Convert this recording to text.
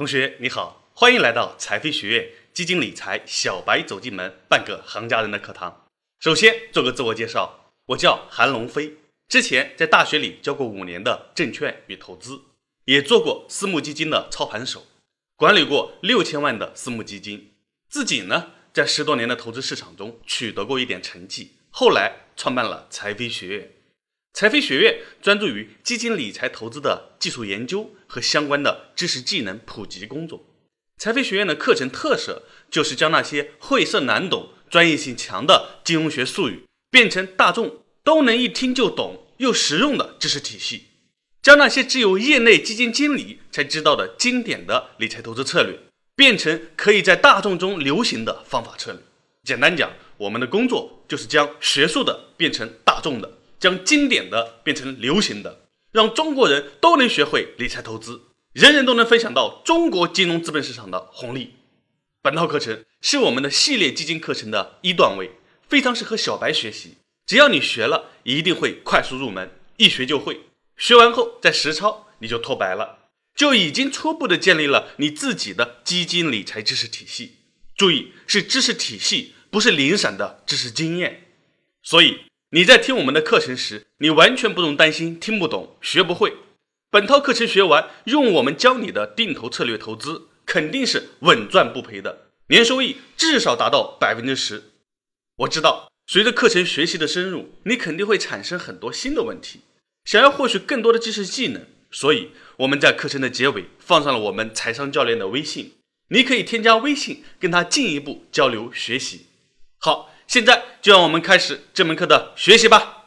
同学你好，欢迎来到财飞学院基金理财小白走进门，半个行家人的课堂。首先做个自我介绍，我叫韩龙飞，之前在大学里教过五年的证券与投资，也做过私募基金的操盘手，管理过六千万的私募基金。自己呢，在十多年的投资市场中取得过一点成绩，后来创办了财飞学院。财飞学院专注于基金理财投资的技术研究和相关的知识技能普及工作。财飞学院的课程特色就是将那些晦涩难懂、专业性强的金融学术语变成大众都能一听就懂又实用的知识体系，将那些只有业内基金经理才知道的经典的理财投资策略变成可以在大众中流行的方法策略。简单讲，我们的工作就是将学术的变成大众的。将经典的变成流行的，让中国人都能学会理财投资，人人都能分享到中国金融资本市场的红利。本套课程是我们的系列基金课程的一段位，非常适合小白学习。只要你学了，一定会快速入门，一学就会。学完后再实操，你就脱白了，就已经初步的建立了你自己的基金理财知识体系。注意，是知识体系，不是零散的知识经验。所以。你在听我们的课程时，你完全不用担心听不懂、学不会。本套课程学完，用我们教你的定投策略投资，肯定是稳赚不赔的，年收益至少达到百分之十。我知道，随着课程学习的深入，你肯定会产生很多新的问题，想要获取更多的知识技能，所以我们在课程的结尾放上了我们财商教练的微信，你可以添加微信跟他进一步交流学习。好。现在就让我们开始这门课的学习吧。